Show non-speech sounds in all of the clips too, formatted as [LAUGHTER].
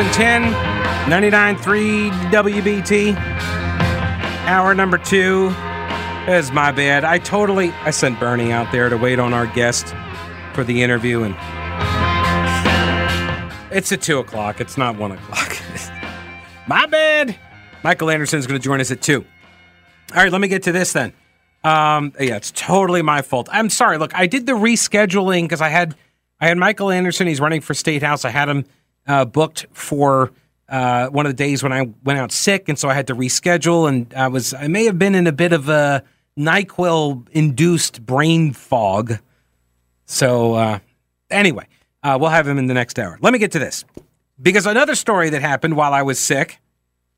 Talk 1110, 99.3 WBT. Hour number two is my bad. I totally, I sent Bernie out there to wait on our guest for the interview, and it's at 2 o'clock. It's not 1 o'clock. [LAUGHS] my bad. Michael Anderson is going to join us at 2. All right, let me get to this then. Um, yeah, it's totally my fault. I'm sorry. Look, I did the rescheduling because I had I had Michael Anderson. He's running for state house. I had him uh, booked for uh, one of the days when I went out sick, and so I had to reschedule. And I was I may have been in a bit of a Nyquil induced brain fog. So uh, anyway, uh, we'll have him in the next hour. Let me get to this because another story that happened while I was sick.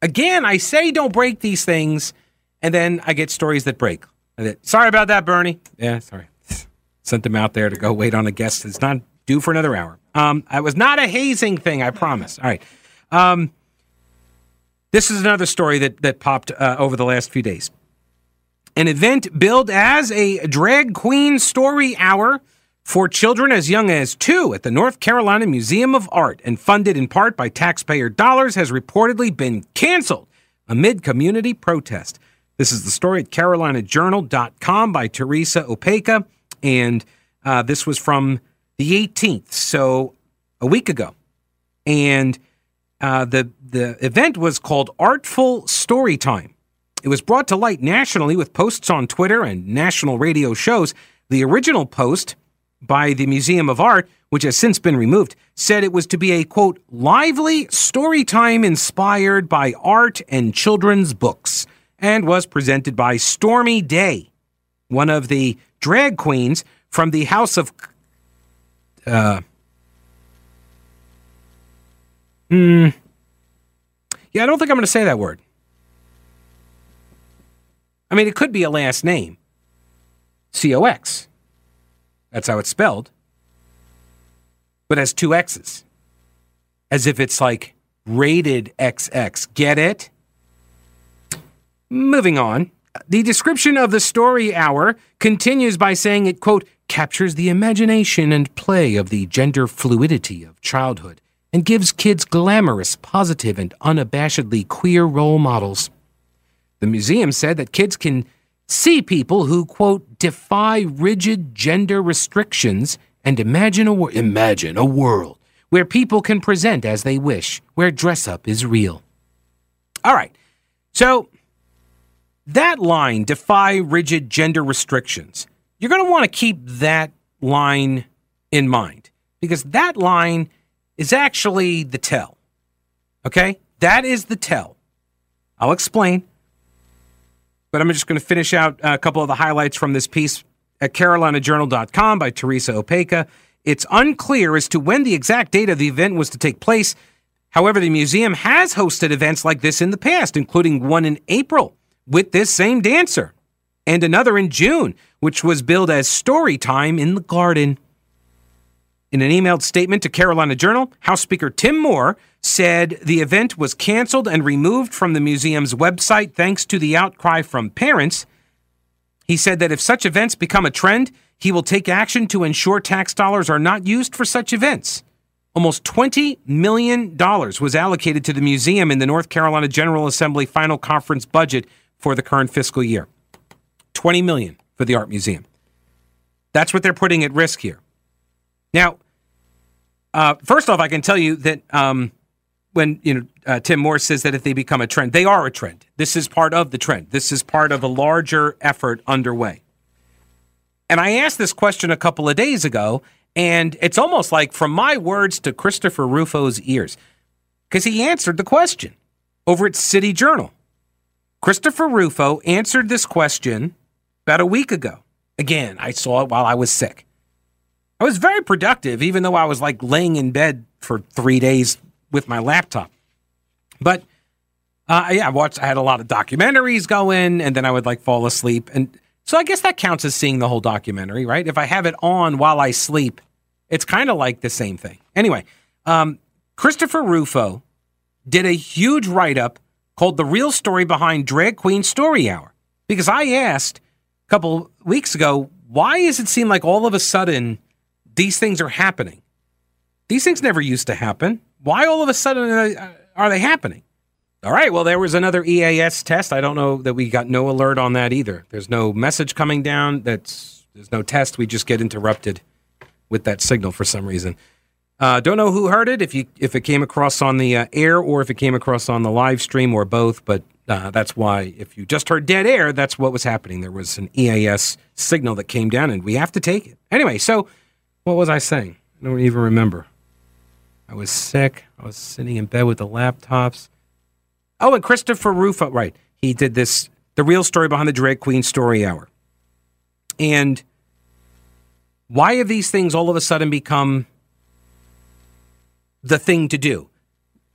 Again, I say don't break these things, and then I get stories that break. Sorry about that, Bernie. Yeah, sorry. [LAUGHS] Sent him out there to go wait on a guest. It's not due for another hour. Um, it was not a hazing thing, I promise. All right. Um, this is another story that that popped uh, over the last few days. An event billed as a drag queen story hour for children as young as two at the North Carolina Museum of Art and funded in part by taxpayer dollars has reportedly been canceled amid community protest. This is the story at carolinajournal.com by Theresa Opeka, and uh, this was from the 18th, so a week ago. And uh, the, the event was called Artful Storytime. It was brought to light nationally with posts on Twitter and national radio shows. The original post by the Museum of Art, which has since been removed, said it was to be a quote, lively story time inspired by art and children's books, and was presented by Stormy Day, one of the drag queens from the House of. Uh, hmm. Yeah, I don't think I'm going to say that word. I mean, it could be a last name. C O X. That's how it's spelled. But has two X's. As if it's like rated XX. Get it? Moving on. The description of the story hour continues by saying it, quote, captures the imagination and play of the gender fluidity of childhood and gives kids glamorous, positive, and unabashedly queer role models. The museum said that kids can see people who, quote, defy rigid gender restrictions and imagine a, imagine a world where people can present as they wish, where dress up is real. All right. So that line, defy rigid gender restrictions, you're going to want to keep that line in mind because that line is actually the tell. Okay? That is the tell. I'll explain. But I'm just going to finish out a couple of the highlights from this piece at carolinajournal.com by Theresa Opeka. It's unclear as to when the exact date of the event was to take place. However, the museum has hosted events like this in the past, including one in April with this same dancer, and another in June, which was billed as Story Time in the Garden. In an emailed statement to Carolina Journal, House Speaker Tim Moore said the event was canceled and removed from the museum's website thanks to the outcry from parents. He said that if such events become a trend, he will take action to ensure tax dollars are not used for such events. Almost $20 million was allocated to the museum in the North Carolina General Assembly final conference budget for the current fiscal year. 20 million for the art museum. That's what they're putting at risk here. Now, uh, first off, I can tell you that um, when you know uh, Tim Moore says that if they become a trend, they are a trend. This is part of the trend. This is part of a larger effort underway. And I asked this question a couple of days ago, and it's almost like from my words to Christopher Rufo's ears, because he answered the question over at City Journal. Christopher Rufo answered this question about a week ago. Again, I saw it while I was sick. I was very productive, even though I was like laying in bed for three days with my laptop. But uh, yeah, I watched. I had a lot of documentaries going, and then I would like fall asleep, and so I guess that counts as seeing the whole documentary, right? If I have it on while I sleep, it's kind of like the same thing. Anyway, um, Christopher Rufo did a huge write up called "The Real Story Behind Drag Queen Story Hour" because I asked a couple weeks ago, why does it seem like all of a sudden these things are happening. These things never used to happen. why all of a sudden are they happening? All right, well, there was another EAS test. I don't know that we got no alert on that either. There's no message coming down. That's there's no test. We just get interrupted with that signal for some reason. Uh, don't know who heard it. If you if it came across on the uh, air or if it came across on the live stream or both, but uh, that's why if you just heard dead air, that's what was happening. There was an EAS signal that came down, and we have to take it anyway. So, what was I saying? I don't even remember. I was sick. I was sitting in bed with the laptops. Oh, and Christopher Rufo, right? He did this, the real story behind the drag queen story hour, and why have these things all of a sudden become the thing to do?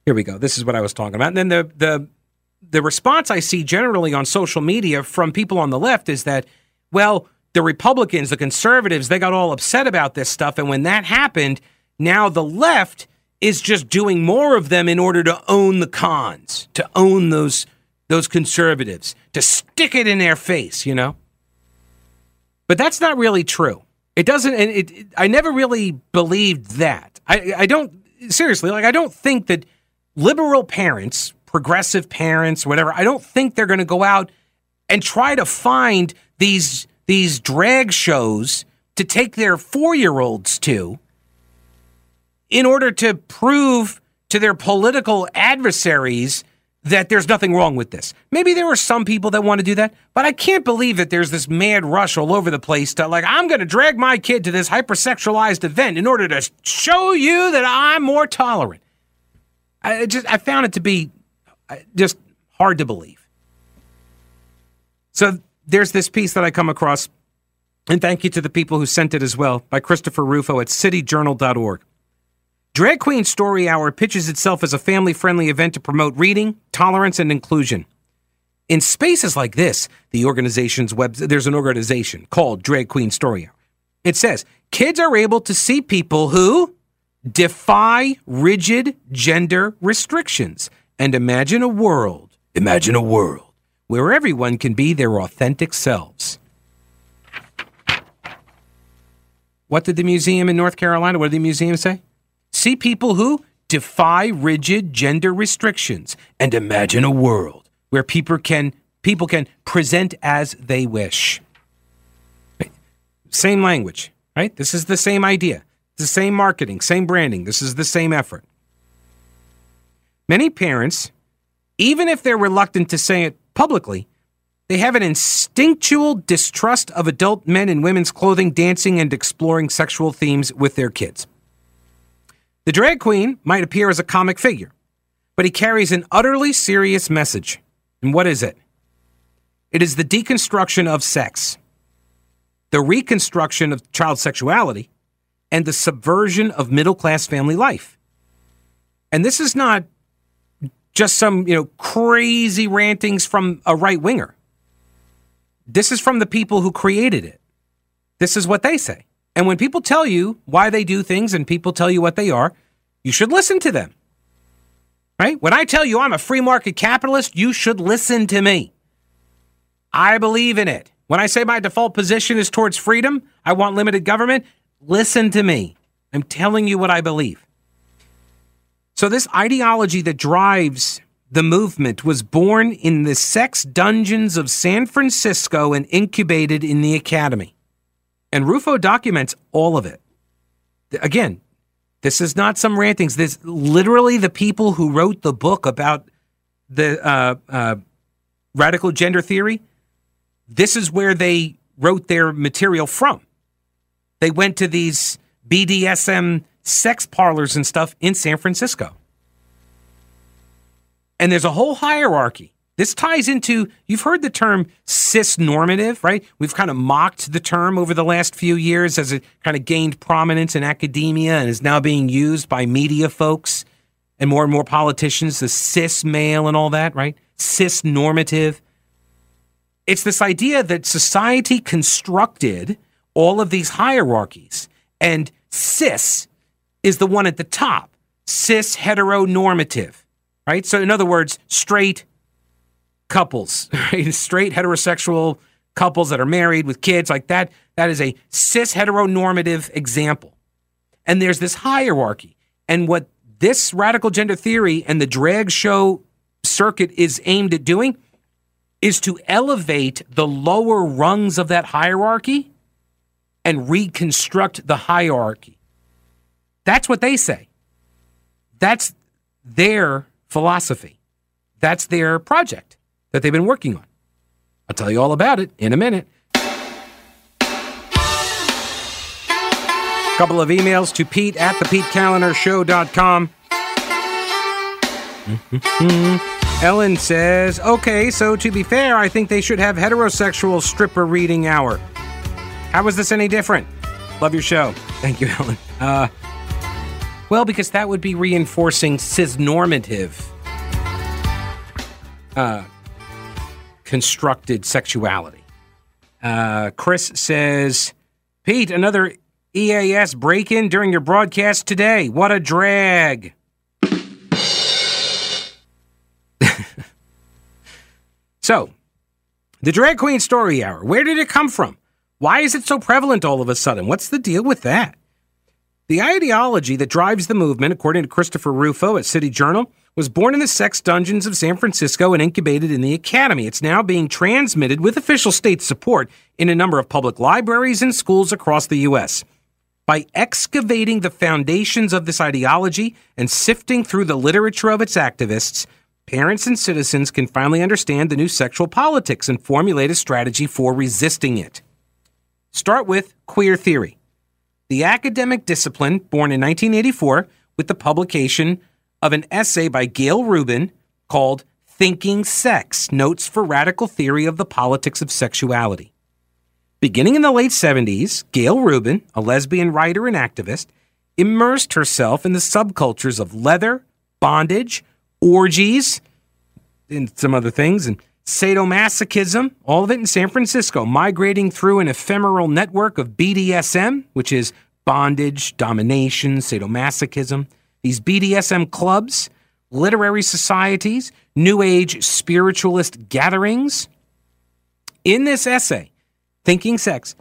Here we go. This is what I was talking about. And then the the the response I see generally on social media from people on the left is that, well, the Republicans, the conservatives, they got all upset about this stuff. And when that happened, now the left is just doing more of them in order to own the cons, to own those those conservatives, to stick it in their face, you know? But that's not really true. It doesn't and it, it I never really believed that. I I don't seriously, like I don't think that liberal parents progressive parents, whatever, I don't think they're going to go out and try to find these these drag shows to take their four year olds to in order to prove to their political adversaries that there's nothing wrong with this. Maybe there are some people that want to do that, but I can't believe that there's this mad rush all over the place to like, I'm going to drag my kid to this hypersexualized event in order to show you that I'm more tolerant. I just I found it to be uh, just hard to believe. So there's this piece that I come across, and thank you to the people who sent it as well, by Christopher Rufo at cityjournal.org. Drag Queen Story Hour pitches itself as a family friendly event to promote reading, tolerance, and inclusion. In spaces like this, the organization's web there's an organization called Drag Queen Story Hour. It says kids are able to see people who defy rigid gender restrictions and imagine a world, imagine a world where everyone can be their authentic selves. What did the museum in North Carolina, what did the museum say? See people who defy rigid gender restrictions and imagine a world where people can people can present as they wish. Same language, right? This is the same idea. The same marketing, same branding. This is the same effort. Many parents, even if they're reluctant to say it publicly, they have an instinctual distrust of adult men in women's clothing dancing and exploring sexual themes with their kids. The drag queen might appear as a comic figure, but he carries an utterly serious message. And what is it? It is the deconstruction of sex, the reconstruction of child sexuality, and the subversion of middle class family life. And this is not just some, you know, crazy rantings from a right winger. This is from the people who created it. This is what they say. And when people tell you why they do things and people tell you what they are, you should listen to them. Right? When I tell you I'm a free market capitalist, you should listen to me. I believe in it. When I say my default position is towards freedom, I want limited government, listen to me. I'm telling you what I believe. So, this ideology that drives the movement was born in the sex dungeons of San Francisco and incubated in the academy. And Rufo documents all of it. Again, this is not some rantings. This literally the people who wrote the book about the uh, uh, radical gender theory. This is where they wrote their material from. They went to these BDSM sex parlors and stuff in San Francisco. And there's a whole hierarchy. This ties into, you've heard the term cis normative, right? We've kind of mocked the term over the last few years as it kind of gained prominence in academia and is now being used by media folks and more and more politicians, the cis male and all that, right? Cis normative. It's this idea that society constructed all of these hierarchies and cis is the one at the top, cis heteronormative, right? So, in other words, straight couples, [LAUGHS] right? Straight heterosexual couples that are married with kids, like that, that is a cis heteronormative example. And there's this hierarchy. And what this radical gender theory and the drag show circuit is aimed at doing is to elevate the lower rungs of that hierarchy and reconstruct the hierarchy. That's what they say. That's their philosophy. That's their project that they've been working on. I'll tell you all about it in a minute. A Couple of emails to Pete at the PeteKalinerShow.com. Mm-hmm. [LAUGHS] Ellen says, okay, so to be fair, I think they should have heterosexual stripper reading hour. How is this any different? Love your show. Thank you, Ellen. Uh, well, because that would be reinforcing cisnormative uh, constructed sexuality. Uh, Chris says, Pete, another EAS break in during your broadcast today. What a drag. [LAUGHS] so, the Drag Queen Story Hour, where did it come from? Why is it so prevalent all of a sudden? What's the deal with that? The ideology that drives the movement, according to Christopher Rufo at City Journal, was born in the sex dungeons of San Francisco and incubated in the academy. It's now being transmitted with official state support in a number of public libraries and schools across the U.S. By excavating the foundations of this ideology and sifting through the literature of its activists, parents and citizens can finally understand the new sexual politics and formulate a strategy for resisting it. Start with queer theory, the academic discipline born in 1984 with the publication of an essay by Gayle Rubin called Thinking Sex Notes for Radical Theory of the Politics of Sexuality. Beginning in the late 70s, Gayle Rubin, a lesbian writer and activist, immersed herself in the subcultures of leather, bondage, orgies, and some other things, and sadomasochism, all of it in San Francisco, migrating through an ephemeral network of BDSM, which is bondage, domination, sadomasochism, these BDSM clubs, literary societies, New Age spiritualist gatherings. In this essay, Thinking Sex,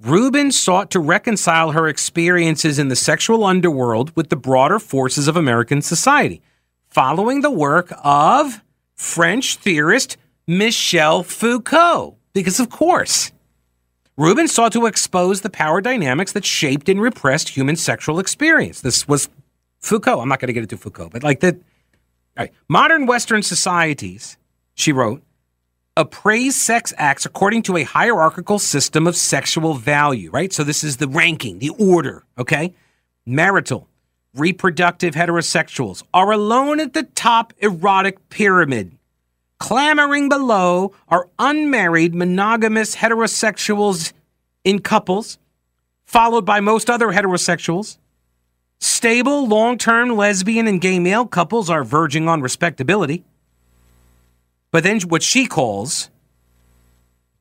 Rubin sought to reconcile her experiences in the sexual underworld with the broader forces of American society, following the work of French theorist Michel Foucault. Because, of course, Rubin sought to expose the power dynamics that shaped and repressed human sexual experience. This was Foucault. I'm not going to get into Foucault, but like that. Right. Modern Western societies, she wrote, appraise sex acts according to a hierarchical system of sexual value, right? So this is the ranking, the order, okay? Marital, reproductive heterosexuals are alone at the top erotic pyramid. Clamoring below are unmarried monogamous heterosexuals in couples, followed by most other heterosexuals. Stable, long term lesbian and gay male couples are verging on respectability. But then what she calls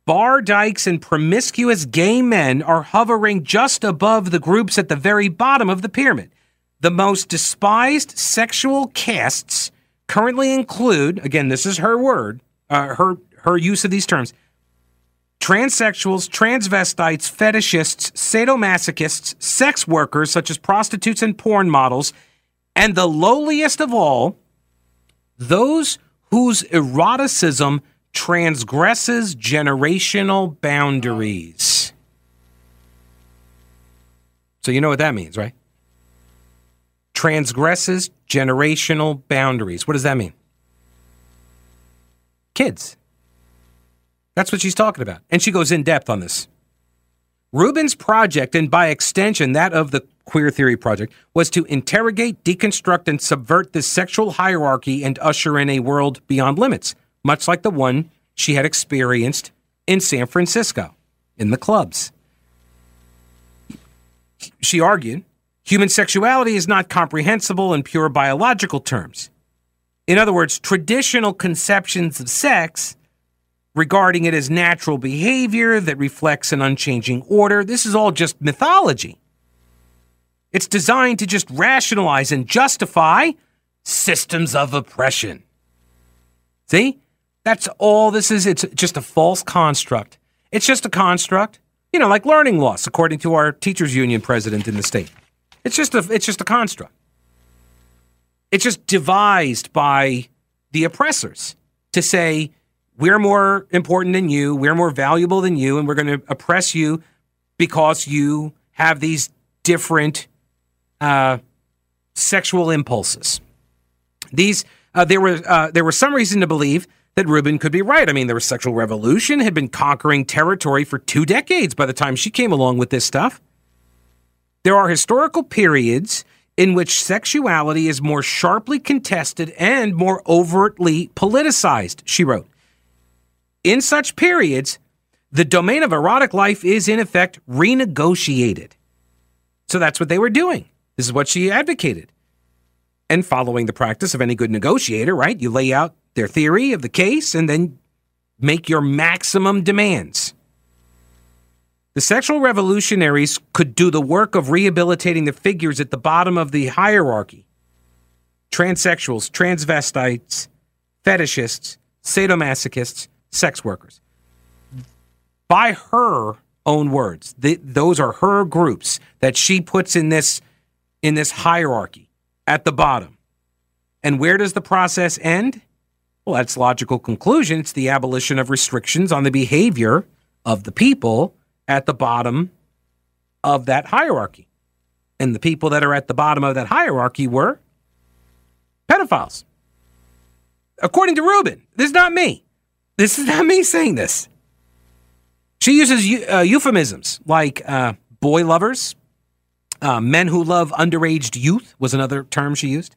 bar dykes and promiscuous gay men are hovering just above the groups at the very bottom of the pyramid. The most despised sexual castes currently include, again, this is her word, uh, her her use of these terms: transsexuals, transvestites, fetishists, sadomasochists, sex workers such as prostitutes and porn models, and the lowliest of all, those whose eroticism transgresses generational boundaries. So you know what that means, right? Transgresses generational boundaries. What does that mean? Kids. That's what she's talking about. And she goes in depth on this. Rubin's project, and by extension that of the Queer Theory Project, was to interrogate, deconstruct, and subvert this sexual hierarchy and usher in a world beyond limits, much like the one she had experienced in San Francisco, in the clubs. She argued human sexuality is not comprehensible in pure biological terms. In other words, traditional conceptions of sex regarding it as natural behavior that reflects an unchanging order. This is all just mythology. It's designed to just rationalize and justify systems of oppression. See? That's all this is. It's just a false construct. It's just a construct, you know, like learning loss, according to our teachers union president in the state. It's just a it's just a construct. it's just devised by the oppressors to say, we're more important than you, we're more valuable than you, and we're going to oppress you because you have these different uh, sexual impulses. These uh, there were uh, there was some reason to believe that Rubin could be right. I mean, the sexual revolution had been conquering territory for two decades by the time she came along with this stuff. There are historical periods in which sexuality is more sharply contested and more overtly politicized, she wrote. In such periods, the domain of erotic life is in effect renegotiated. So that's what they were doing. This is what she advocated. And following the practice of any good negotiator, right? You lay out their theory of the case and then make your maximum demands. The sexual revolutionaries could do the work of rehabilitating the figures at the bottom of the hierarchy transsexuals, transvestites, fetishists, sadomasochists, sex workers. By her own words, th- those are her groups that she puts in this in this hierarchy at the bottom. And where does the process end? Well, that's logical conclusion. It's the abolition of restrictions on the behavior of the people at the bottom of that hierarchy. And the people that are at the bottom of that hierarchy were pedophiles. According to Rubin, this is not me. This is not me saying this. She uses uh, euphemisms like uh, boy lovers, uh, men who love underage youth was another term she used.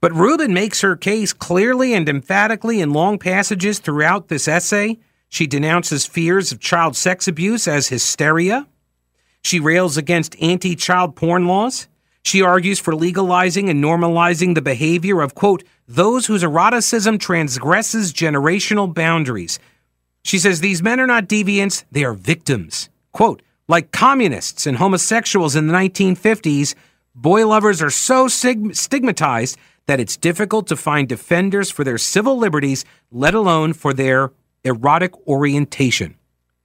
But Rubin makes her case clearly and emphatically in long passages throughout this essay. She denounces fears of child sex abuse as hysteria. She rails against anti child porn laws. She argues for legalizing and normalizing the behavior of, quote, those whose eroticism transgresses generational boundaries. She says these men are not deviants, they are victims. Quote, like communists and homosexuals in the 1950s, boy lovers are so stigmatized that it's difficult to find defenders for their civil liberties, let alone for their erotic orientation.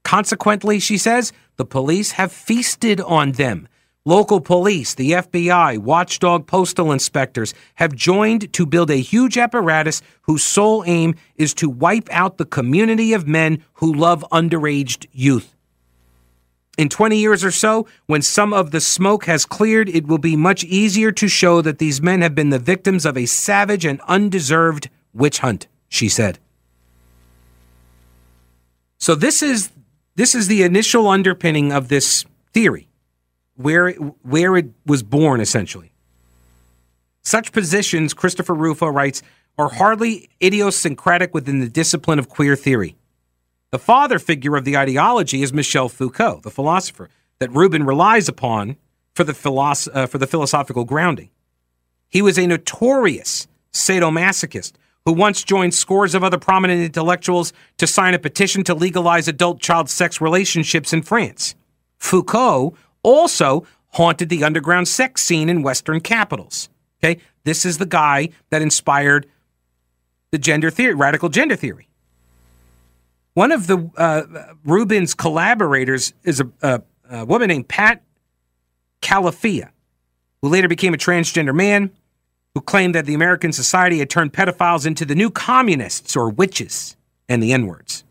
Consequently, she says, the police have feasted on them. Local police, the FBI, watchdog postal inspectors have joined to build a huge apparatus whose sole aim is to wipe out the community of men who love underaged youth. In 20 years or so, when some of the smoke has cleared, it will be much easier to show that these men have been the victims of a savage and undeserved witch hunt, she said. So this is this is the initial underpinning of this theory where it, where it was born, essentially. Such positions, Christopher Rufo writes, are hardly idiosyncratic within the discipline of queer theory. The father figure of the ideology is Michel Foucault, the philosopher that Rubin relies upon for the, philosoph- uh, for the philosophical grounding. He was a notorious sadomasochist who once joined scores of other prominent intellectuals to sign a petition to legalize adult child sex relationships in France. Foucault also haunted the underground sex scene in Western capitals. Okay, this is the guy that inspired the gender theory, radical gender theory. One of the uh, Rubin's collaborators is a, a, a woman named Pat Califia, who later became a transgender man who claimed that the American society had turned pedophiles into the new communists or witches and the N words.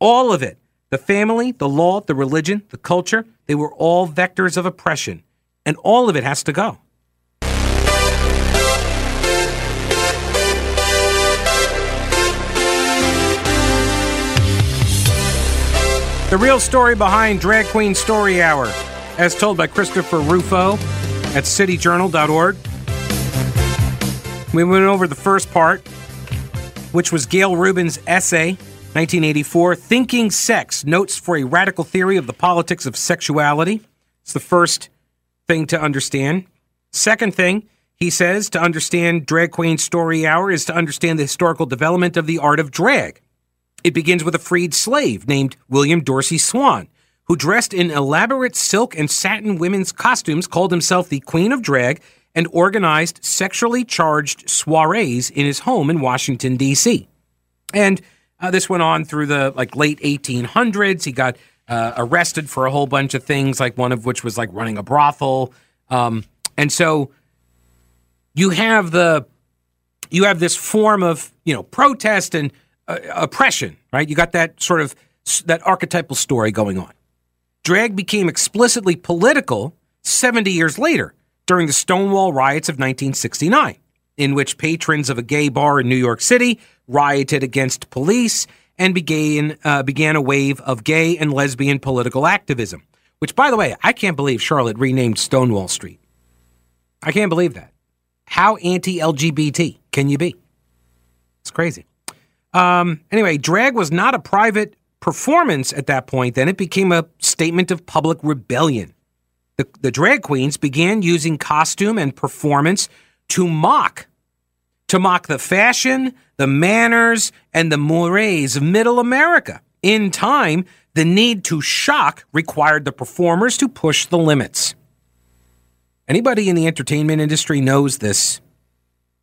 All of it the family, the law, the religion, the culture, they were all vectors of oppression. And all of it has to go. The real story behind Drag Queen Story Hour, as told by Christopher Rufo at cityjournal.org. We went over the first part, which was Gayle Rubin's essay 1984, Thinking Sex Notes for a Radical Theory of the Politics of Sexuality. It's the first thing to understand. Second thing, he says, to understand Drag Queen Story Hour is to understand the historical development of the art of drag. It begins with a freed slave named William Dorsey Swann, who dressed in elaborate silk and satin women's costumes, called himself the Queen of Drag, and organized sexually charged soirees in his home in Washington, D.C. And uh, this went on through the like late 1800s. He got uh, arrested for a whole bunch of things, like one of which was like running a brothel. Um, and so you have the you have this form of you know protest and uh, oppression, right? You got that sort of that archetypal story going on. Drag became explicitly political 70 years later during the Stonewall riots of 1969, in which patrons of a gay bar in New York City rioted against police and began uh, began a wave of gay and lesbian political activism. Which, by the way, I can't believe Charlotte renamed Stonewall Street. I can't believe that. How anti-LGBT can you be? It's crazy. Um, anyway, drag was not a private performance at that point. Then it became a statement of public rebellion. The, the drag queens began using costume and performance to mock to mock the fashion, the manners, and the mores of middle America. In time, the need to shock required the performers to push the limits. Anybody in the entertainment industry knows this.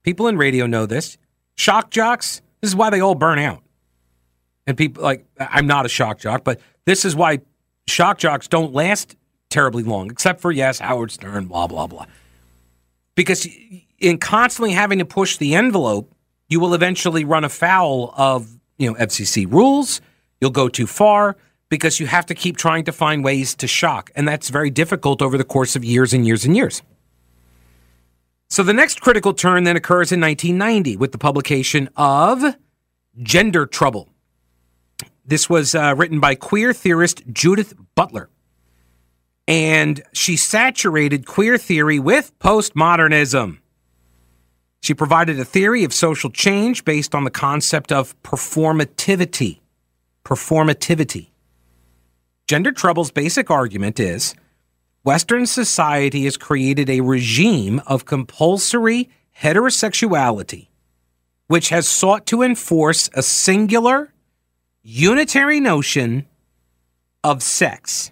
People in radio know this. Shock jocks, this is why they all burn out. And people like, I'm not a shock jock, but this is why shock jocks don't last terribly long, except for, yes, Howard Stern, blah, blah, blah. Because in constantly having to push the envelope, you will eventually run afoul of you know FCC rules. You'll go too far because you have to keep trying to find ways to shock, and that's very difficult over the course of years and years and years. So the next critical turn then occurs in 1990 with the publication of Gender Trouble. This was uh, written by queer theorist Judith Butler. And she saturated queer theory with postmodernism. She provided a theory of social change based on the concept of performativity. Performativity. Gender Trouble's basic argument is Western society has created a regime of compulsory heterosexuality, which has sought to enforce a singular, unitary notion of sex.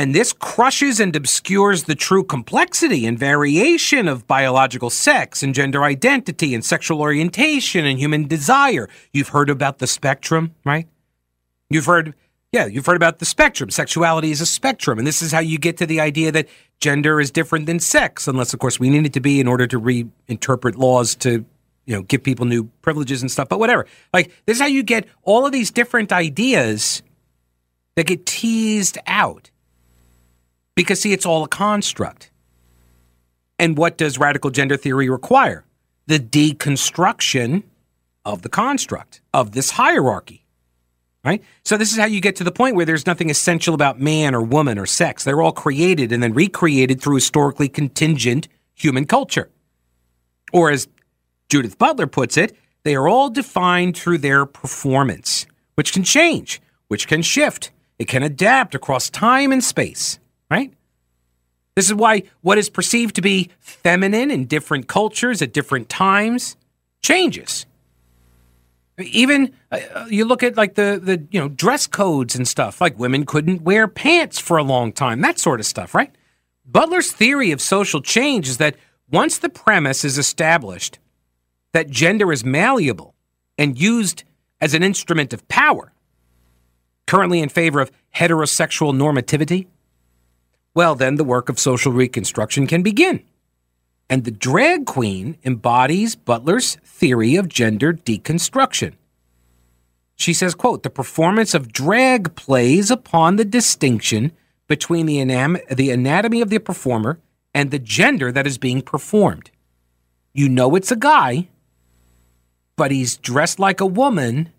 And this crushes and obscures the true complexity and variation of biological sex and gender identity and sexual orientation and human desire. You've heard about the spectrum, right? You've heard, yeah, you've heard about the spectrum. Sexuality is a spectrum. And this is how you get to the idea that gender is different than sex, unless, of course, we need it to be in order to reinterpret laws to, you know, give people new privileges and stuff. But whatever. Like, this is how you get all of these different ideas that get teased out because, see, it's all a construct. And what does radical gender theory require? The deconstruction of the construct, of this hierarchy. Right? So, this is how you get to the point where there's nothing essential about man or woman or sex. They're all created and then recreated through historically contingent human culture. Or, as Judith Butler puts it, they are all defined through their performance, which can change, which can shift, it can adapt across time and space right? This is why what is perceived to be feminine in different cultures at different times changes. Even uh, you look at like the the you know dress codes and stuff. Like women couldn't wear pants for a long time, that sort of stuff, right? Butler's theory of social change is that once the premise is established that gender is malleable and used as an instrument of power, currently in favor of heterosexual normativity, well, then the work of social reconstruction can begin. And the drag queen embodies Butler's theory of gender deconstruction. She says, quote, the performance of drag plays upon the distinction between the, anam- the anatomy of the performer and the gender that is being performed. You know it's a guy, but he's dressed like a woman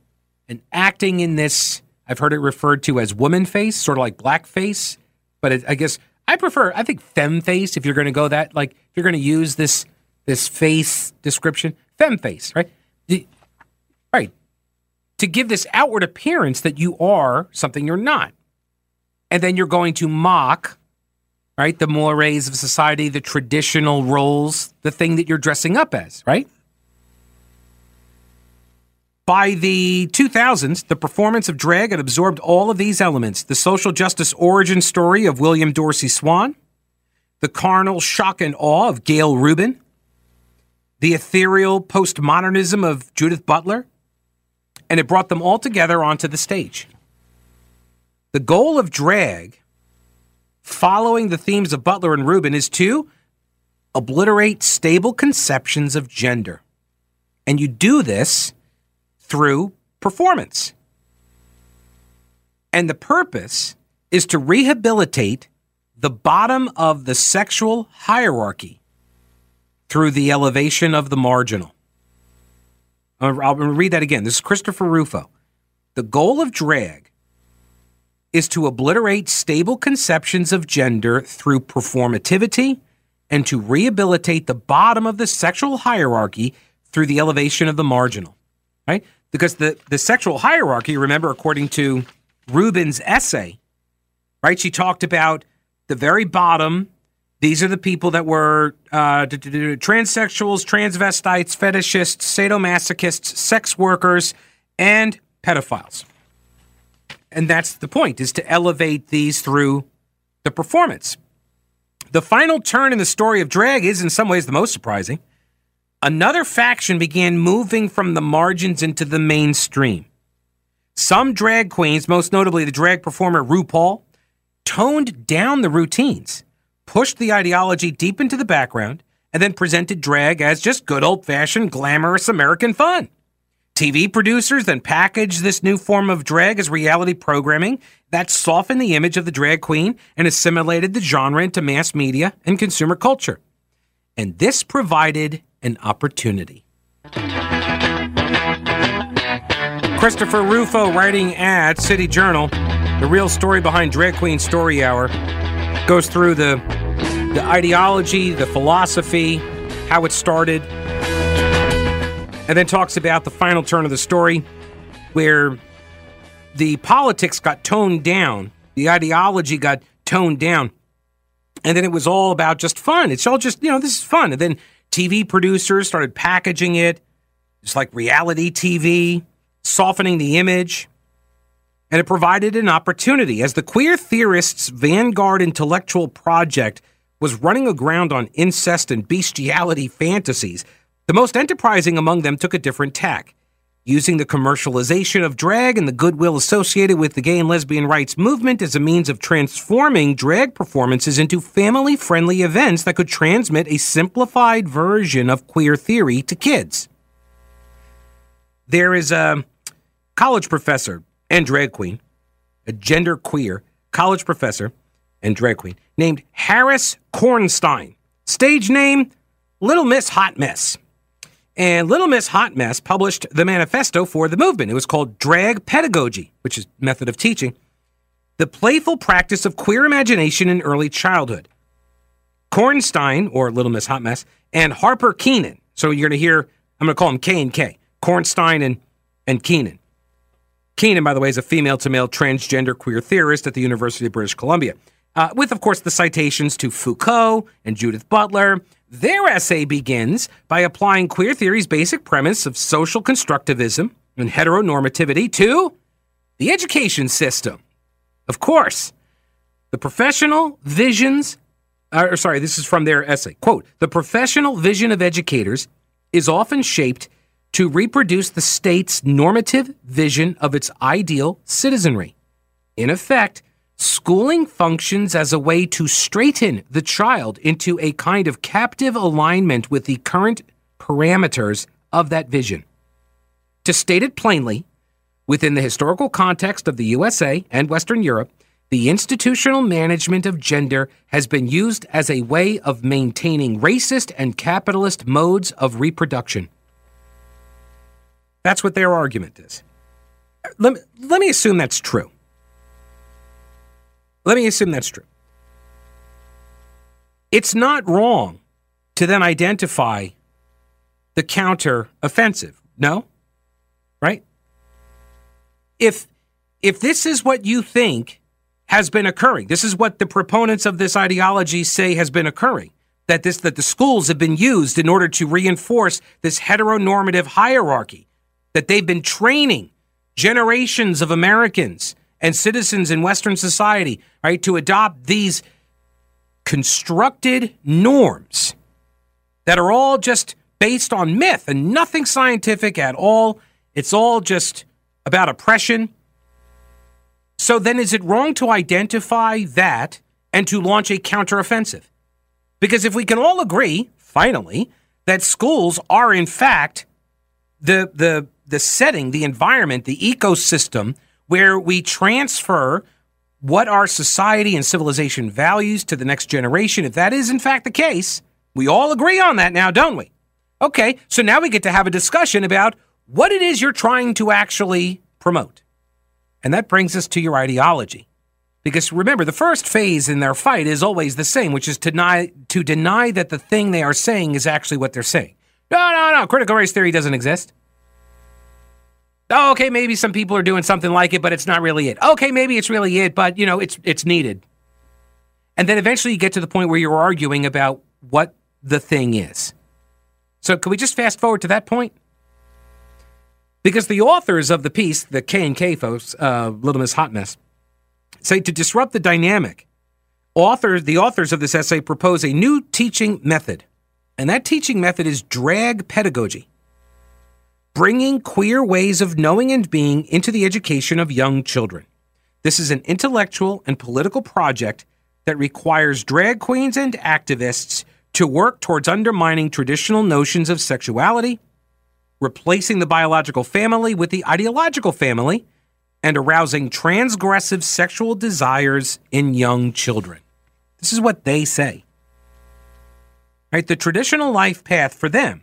and acting in this, I've heard it referred to as woman face, sort of like blackface but it, I guess I prefer. I think femme face. If you're going to go that, like, if you're going to use this this face description, femme face, right? The, right. To give this outward appearance that you are something you're not, and then you're going to mock, right, the mores of society, the traditional roles, the thing that you're dressing up as, right? By the 2000s, the performance of drag had absorbed all of these elements the social justice origin story of William Dorsey Swann, the carnal shock and awe of Gayle Rubin, the ethereal postmodernism of Judith Butler, and it brought them all together onto the stage. The goal of drag, following the themes of Butler and Rubin, is to obliterate stable conceptions of gender. And you do this through performance. And the purpose is to rehabilitate the bottom of the sexual hierarchy through the elevation of the marginal. Uh, I'll read that again. This is Christopher Rufo. The goal of drag is to obliterate stable conceptions of gender through performativity and to rehabilitate the bottom of the sexual hierarchy through the elevation of the marginal. Right? Because the, the sexual hierarchy, remember, according to Rubin's essay, right? She talked about the very bottom. These are the people that were uh, transsexuals, transvestites, fetishists, sadomasochists, sex workers, and pedophiles. And that's the point, is to elevate these through the performance. The final turn in the story of drag is in some ways the most surprising. Another faction began moving from the margins into the mainstream. Some drag queens, most notably the drag performer RuPaul, toned down the routines, pushed the ideology deep into the background, and then presented drag as just good old fashioned glamorous American fun. TV producers then packaged this new form of drag as reality programming that softened the image of the drag queen and assimilated the genre into mass media and consumer culture. And this provided an opportunity. Christopher Rufo writing at City Journal, the real story behind Drag Queen Story Hour, goes through the the ideology, the philosophy, how it started, and then talks about the final turn of the story where the politics got toned down, the ideology got toned down, and then it was all about just fun. It's all just, you know, this is fun. And then TV producers started packaging it. It's like reality TV softening the image, and it provided an opportunity as the queer theorists' vanguard intellectual project was running aground on incest and bestiality fantasies. The most enterprising among them took a different tack. Using the commercialization of drag and the goodwill associated with the gay and lesbian rights movement as a means of transforming drag performances into family friendly events that could transmit a simplified version of queer theory to kids. There is a college professor and drag queen, a gender queer college professor and drag queen named Harris Kornstein. Stage name Little Miss Hot Mess. And Little Miss Hot Mess published the manifesto for the movement. It was called Drag Pedagogy, which is method of teaching, the playful practice of queer imagination in early childhood. Kornstein, or Little Miss Hot Mess, and Harper Keenan. So you're going to hear, I'm going to call them K and K. Kornstein and, and Keenan. Keenan, by the way, is a female to male transgender queer theorist at the University of British Columbia. Uh, with, of course, the citations to Foucault and Judith Butler. Their essay begins by applying queer theory's basic premise of social constructivism and heteronormativity to the education system. Of course, the professional visions, uh, or sorry, this is from their essay. Quote The professional vision of educators is often shaped to reproduce the state's normative vision of its ideal citizenry. In effect, schooling functions as a way to straighten the child into a kind of captive alignment with the current parameters of that vision. To state it plainly, within the historical context of the USA and Western Europe, the institutional management of gender has been used as a way of maintaining racist and capitalist modes of reproduction. That's what their argument is. Let me, let me assume that's true. Let me assume that's true. It's not wrong to then identify the counter offensive. No? Right? If if this is what you think has been occurring, this is what the proponents of this ideology say has been occurring, that this that the schools have been used in order to reinforce this heteronormative hierarchy that they've been training generations of Americans and citizens in Western society, right, to adopt these constructed norms that are all just based on myth and nothing scientific at all. It's all just about oppression. So then, is it wrong to identify that and to launch a counteroffensive? Because if we can all agree, finally, that schools are in fact the the the setting, the environment, the ecosystem where we transfer what our society and civilization values to the next generation, if that is in fact the case, we all agree on that now, don't we? Okay, so now we get to have a discussion about what it is you're trying to actually promote. And that brings us to your ideology. Because remember, the first phase in their fight is always the same, which is to deny, to deny that the thing they are saying is actually what they're saying. No, no, no, critical race theory doesn't exist. Oh, okay, maybe some people are doing something like it, but it's not really it. Okay, maybe it's really it, but you know, it's it's needed. And then eventually you get to the point where you're arguing about what the thing is. So can we just fast forward to that point? Because the authors of the piece, the K and K folks, uh, Little Miss Hot Mess, say to disrupt the dynamic, authors, the authors of this essay propose a new teaching method, and that teaching method is drag pedagogy bringing queer ways of knowing and being into the education of young children. This is an intellectual and political project that requires drag queens and activists to work towards undermining traditional notions of sexuality, replacing the biological family with the ideological family, and arousing transgressive sexual desires in young children. This is what they say. Right, the traditional life path for them,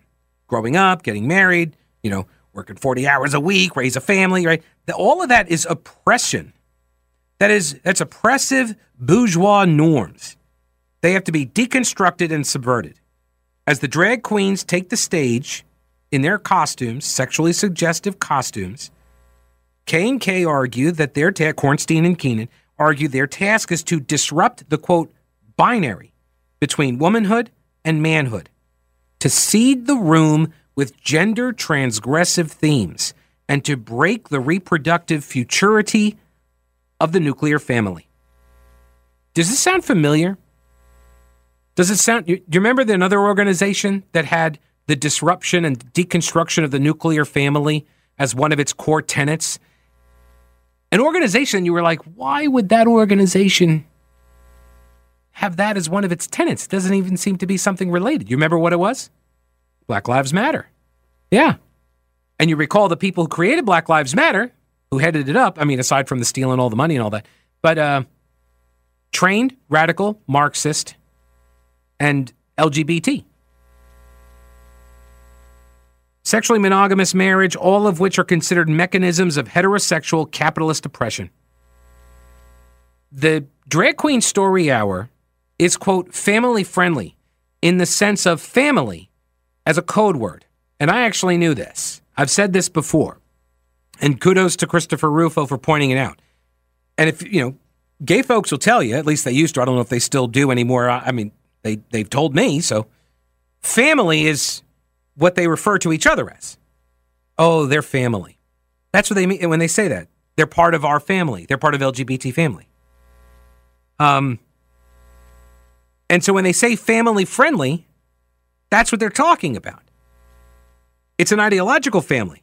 growing up, getting married, you know, working 40 hours a week, raise a family, right? All of that is oppression. That is that's oppressive bourgeois norms. They have to be deconstructed and subverted. As the drag queens take the stage in their costumes, sexually suggestive costumes, K and K argue that their task, Kornstein and Keenan argue their task is to disrupt the quote binary between womanhood and manhood, to seed the room with gender transgressive themes and to break the reproductive futurity of the nuclear family. Does this sound familiar? Does it sound? Do you remember the another organization that had the disruption and deconstruction of the nuclear family as one of its core tenets? An organization you were like, why would that organization have that as one of its tenets? It doesn't even seem to be something related. You remember what it was? Black Lives Matter. Yeah. And you recall the people who created Black Lives Matter, who headed it up, I mean, aside from the stealing all the money and all that, but uh, trained, radical, Marxist, and LGBT. Sexually monogamous marriage, all of which are considered mechanisms of heterosexual capitalist oppression. The Drag Queen Story Hour is, quote, family friendly in the sense of family as a code word. And I actually knew this. I've said this before. And kudos to Christopher Rufo for pointing it out. And if, you know, gay folks will tell you, at least they used to, I don't know if they still do anymore. I mean, they, they've told me. So family is what they refer to each other as. Oh, they're family. That's what they mean when they say that. They're part of our family. They're part of LGBT family. Um, and so when they say family friendly, that's what they're talking about. It's an ideological family.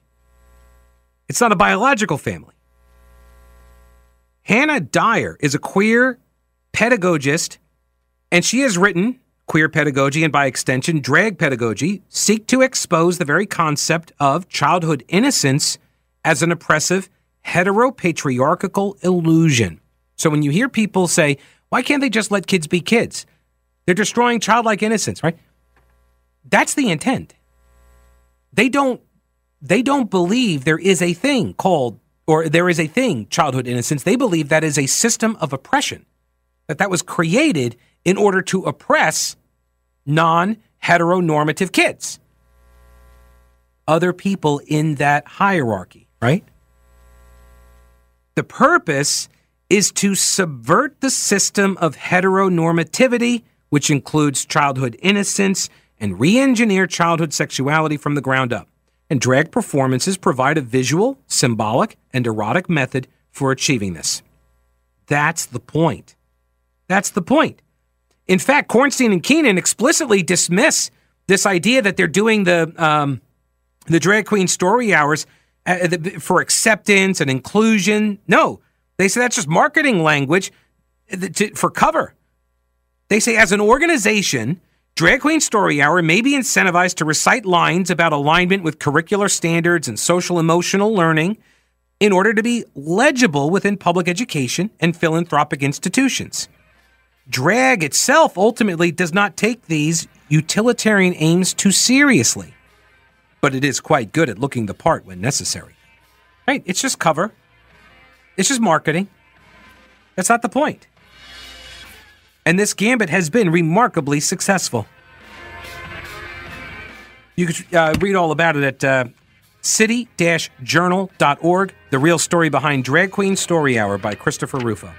It's not a biological family. Hannah Dyer is a queer pedagogist, and she has written Queer Pedagogy and by extension Drag Pedagogy seek to expose the very concept of childhood innocence as an oppressive heteropatriarchal illusion. So when you hear people say, why can't they just let kids be kids? They're destroying childlike innocence, right? That's the intent. They don't they don't believe there is a thing called or there is a thing childhood innocence. They believe that is a system of oppression that that was created in order to oppress non heteronormative kids. Other people in that hierarchy right? The purpose is to subvert the system of heteronormativity which includes childhood innocence and re engineer childhood sexuality from the ground up. And drag performances provide a visual, symbolic, and erotic method for achieving this. That's the point. That's the point. In fact, Kornstein and Keenan explicitly dismiss this idea that they're doing the um, the drag queen story hours uh, for acceptance and inclusion. No, they say that's just marketing language uh, for cover. They say, as an organization, Drag Queen Story Hour may be incentivized to recite lines about alignment with curricular standards and social emotional learning in order to be legible within public education and philanthropic institutions. Drag itself ultimately does not take these utilitarian aims too seriously, but it is quite good at looking the part when necessary. Right? It's just cover, it's just marketing. That's not the point and this gambit has been remarkably successful. You can uh, read all about it at uh, city-journal.org, The Real Story Behind Drag Queen Story Hour by Christopher Rufo.